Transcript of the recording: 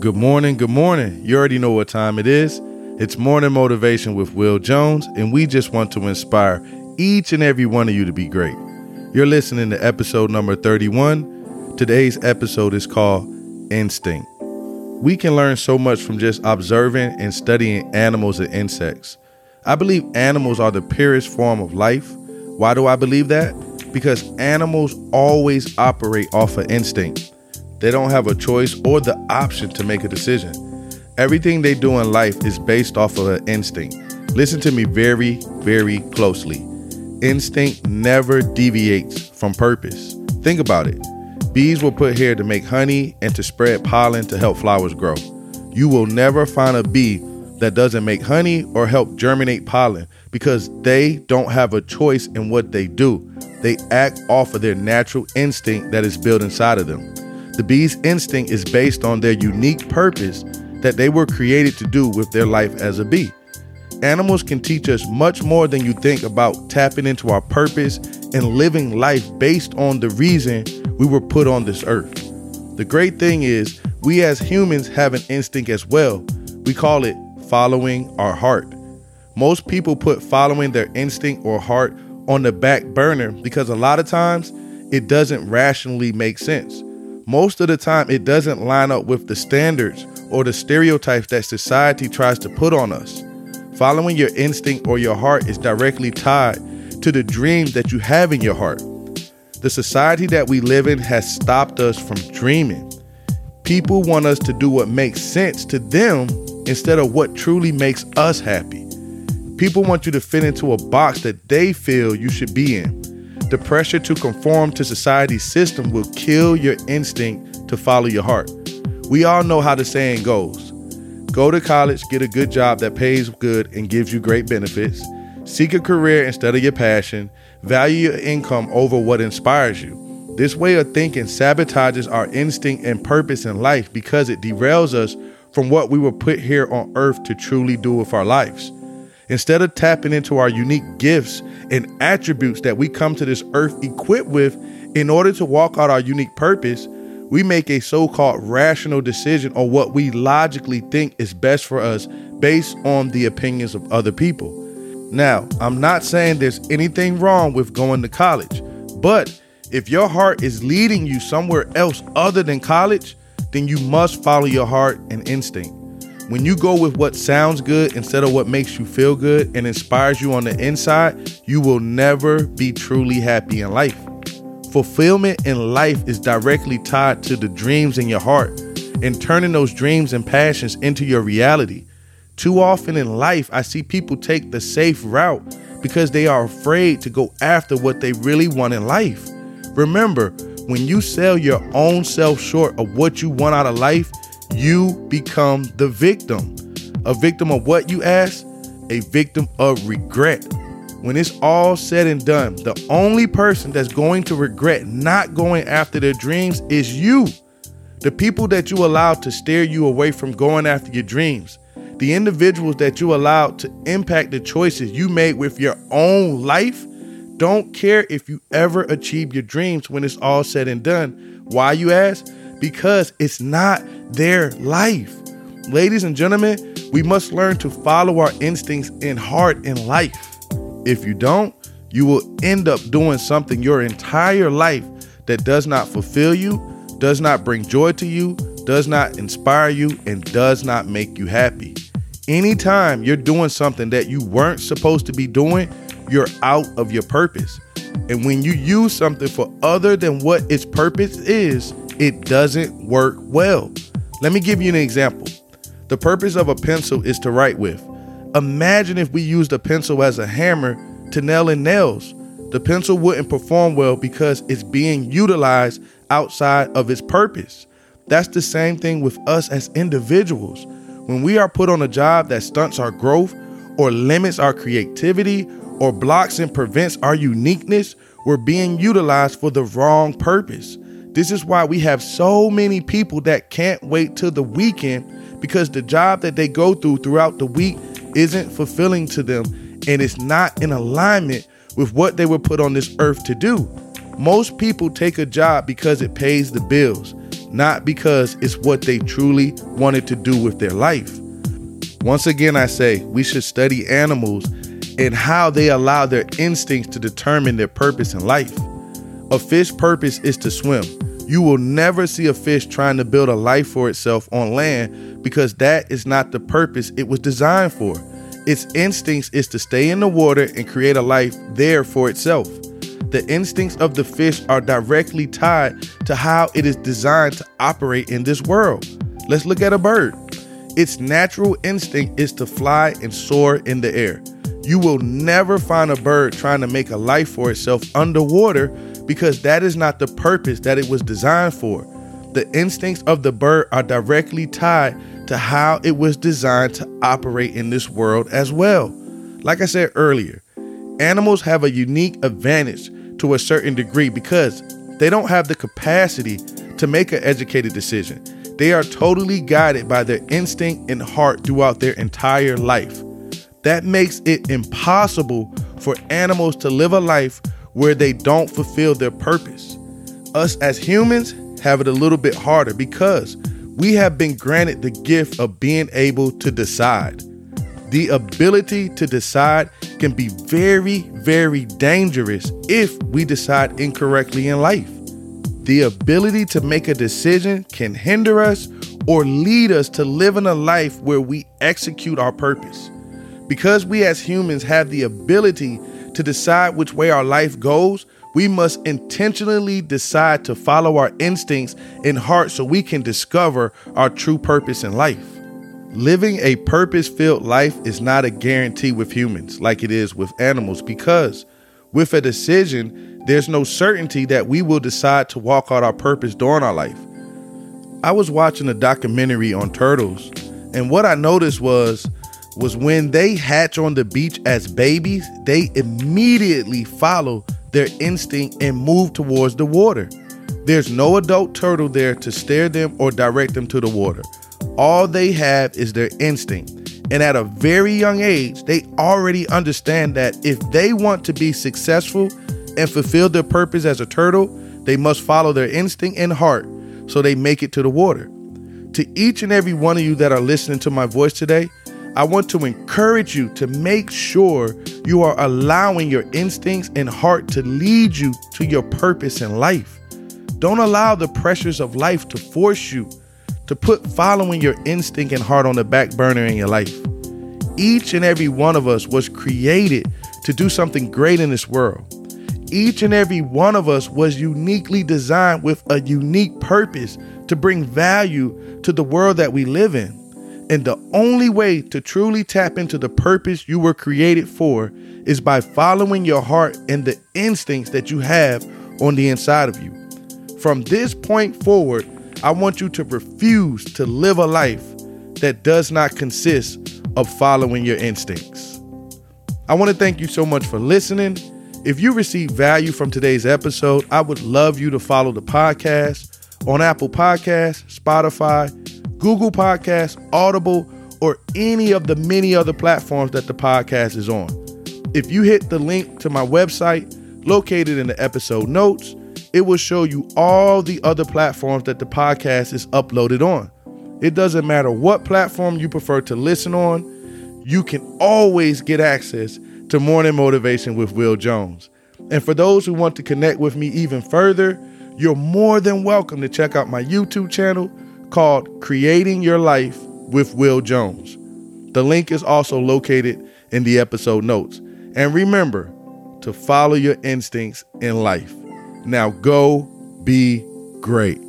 Good morning, good morning. You already know what time it is. It's Morning Motivation with Will Jones, and we just want to inspire each and every one of you to be great. You're listening to episode number 31. Today's episode is called Instinct. We can learn so much from just observing and studying animals and insects. I believe animals are the purest form of life. Why do I believe that? Because animals always operate off of instinct. They don't have a choice or the option to make a decision. Everything they do in life is based off of an instinct. Listen to me very, very closely. Instinct never deviates from purpose. Think about it. Bees were put here to make honey and to spread pollen to help flowers grow. You will never find a bee that doesn't make honey or help germinate pollen because they don't have a choice in what they do. They act off of their natural instinct that is built inside of them. The bee's instinct is based on their unique purpose that they were created to do with their life as a bee. Animals can teach us much more than you think about tapping into our purpose and living life based on the reason we were put on this earth. The great thing is, we as humans have an instinct as well. We call it following our heart. Most people put following their instinct or heart on the back burner because a lot of times it doesn't rationally make sense most of the time it doesn't line up with the standards or the stereotypes that society tries to put on us. Following your instinct or your heart is directly tied to the dreams that you have in your heart. The society that we live in has stopped us from dreaming. People want us to do what makes sense to them instead of what truly makes us happy. People want you to fit into a box that they feel you should be in. The pressure to conform to society's system will kill your instinct to follow your heart. We all know how the saying goes go to college, get a good job that pays good and gives you great benefits, seek a career instead of your passion, value your income over what inspires you. This way of thinking sabotages our instinct and purpose in life because it derails us from what we were put here on earth to truly do with our lives. Instead of tapping into our unique gifts and attributes that we come to this earth equipped with in order to walk out our unique purpose, we make a so called rational decision on what we logically think is best for us based on the opinions of other people. Now, I'm not saying there's anything wrong with going to college, but if your heart is leading you somewhere else other than college, then you must follow your heart and instinct. When you go with what sounds good instead of what makes you feel good and inspires you on the inside, you will never be truly happy in life. Fulfillment in life is directly tied to the dreams in your heart and turning those dreams and passions into your reality. Too often in life, I see people take the safe route because they are afraid to go after what they really want in life. Remember, when you sell your own self short of what you want out of life, you become the victim. A victim of what you ask? A victim of regret. When it's all said and done, the only person that's going to regret not going after their dreams is you. The people that you allowed to steer you away from going after your dreams, the individuals that you allowed to impact the choices you made with your own life, don't care if you ever achieve your dreams when it's all said and done. Why, you ask? Because it's not their life. Ladies and gentlemen, we must learn to follow our instincts in heart in life. If you don't, you will end up doing something your entire life that does not fulfill you, does not bring joy to you, does not inspire you, and does not make you happy. Anytime you're doing something that you weren't supposed to be doing, you're out of your purpose. And when you use something for other than what its purpose is, it doesn't work well. Let me give you an example. The purpose of a pencil is to write with. Imagine if we used a pencil as a hammer to nail in nails. The pencil wouldn't perform well because it's being utilized outside of its purpose. That's the same thing with us as individuals. When we are put on a job that stunts our growth or limits our creativity or blocks and prevents our uniqueness, we're being utilized for the wrong purpose. This is why we have so many people that can't wait till the weekend because the job that they go through throughout the week isn't fulfilling to them and it's not in alignment with what they were put on this earth to do. Most people take a job because it pays the bills. not because it's what they truly wanted to do with their life. Once again, I say we should study animals and how they allow their instincts to determine their purpose in life. A fish's purpose is to swim. You will never see a fish trying to build a life for itself on land because that is not the purpose it was designed for. Its instincts is to stay in the water and create a life there for itself. The instincts of the fish are directly tied to how it is designed to operate in this world. Let's look at a bird. Its natural instinct is to fly and soar in the air. You will never find a bird trying to make a life for itself underwater because that is not the purpose that it was designed for. The instincts of the bird are directly tied to how it was designed to operate in this world as well. Like I said earlier, animals have a unique advantage to a certain degree because they don't have the capacity to make an educated decision. They are totally guided by their instinct and heart throughout their entire life. That makes it impossible for animals to live a life where they don't fulfill their purpose. Us as humans have it a little bit harder because we have been granted the gift of being able to decide. The ability to decide can be very, very dangerous if we decide incorrectly in life. The ability to make a decision can hinder us or lead us to living a life where we execute our purpose. Because we as humans have the ability to decide which way our life goes, we must intentionally decide to follow our instincts and heart so we can discover our true purpose in life. Living a purpose filled life is not a guarantee with humans like it is with animals because with a decision, there's no certainty that we will decide to walk out our purpose during our life. I was watching a documentary on turtles, and what I noticed was was when they hatch on the beach as babies, they immediately follow their instinct and move towards the water. There's no adult turtle there to steer them or direct them to the water. All they have is their instinct. And at a very young age, they already understand that if they want to be successful and fulfill their purpose as a turtle, they must follow their instinct and heart so they make it to the water. To each and every one of you that are listening to my voice today, I want to encourage you to make sure you are allowing your instincts and heart to lead you to your purpose in life. Don't allow the pressures of life to force you to put following your instinct and heart on the back burner in your life. Each and every one of us was created to do something great in this world. Each and every one of us was uniquely designed with a unique purpose to bring value to the world that we live in. And the only way to truly tap into the purpose you were created for is by following your heart and the instincts that you have on the inside of you. From this point forward, I want you to refuse to live a life that does not consist of following your instincts. I want to thank you so much for listening. If you received value from today's episode, I would love you to follow the podcast on Apple Podcasts, Spotify, Google Podcasts, Audible, or any of the many other platforms that the podcast is on. If you hit the link to my website located in the episode notes, it will show you all the other platforms that the podcast is uploaded on. It doesn't matter what platform you prefer to listen on, you can always get access to Morning Motivation with Will Jones. And for those who want to connect with me even further, you're more than welcome to check out my YouTube channel called Creating Your Life with Will Jones. The link is also located in the episode notes. And remember to follow your instincts in life. Now go be great.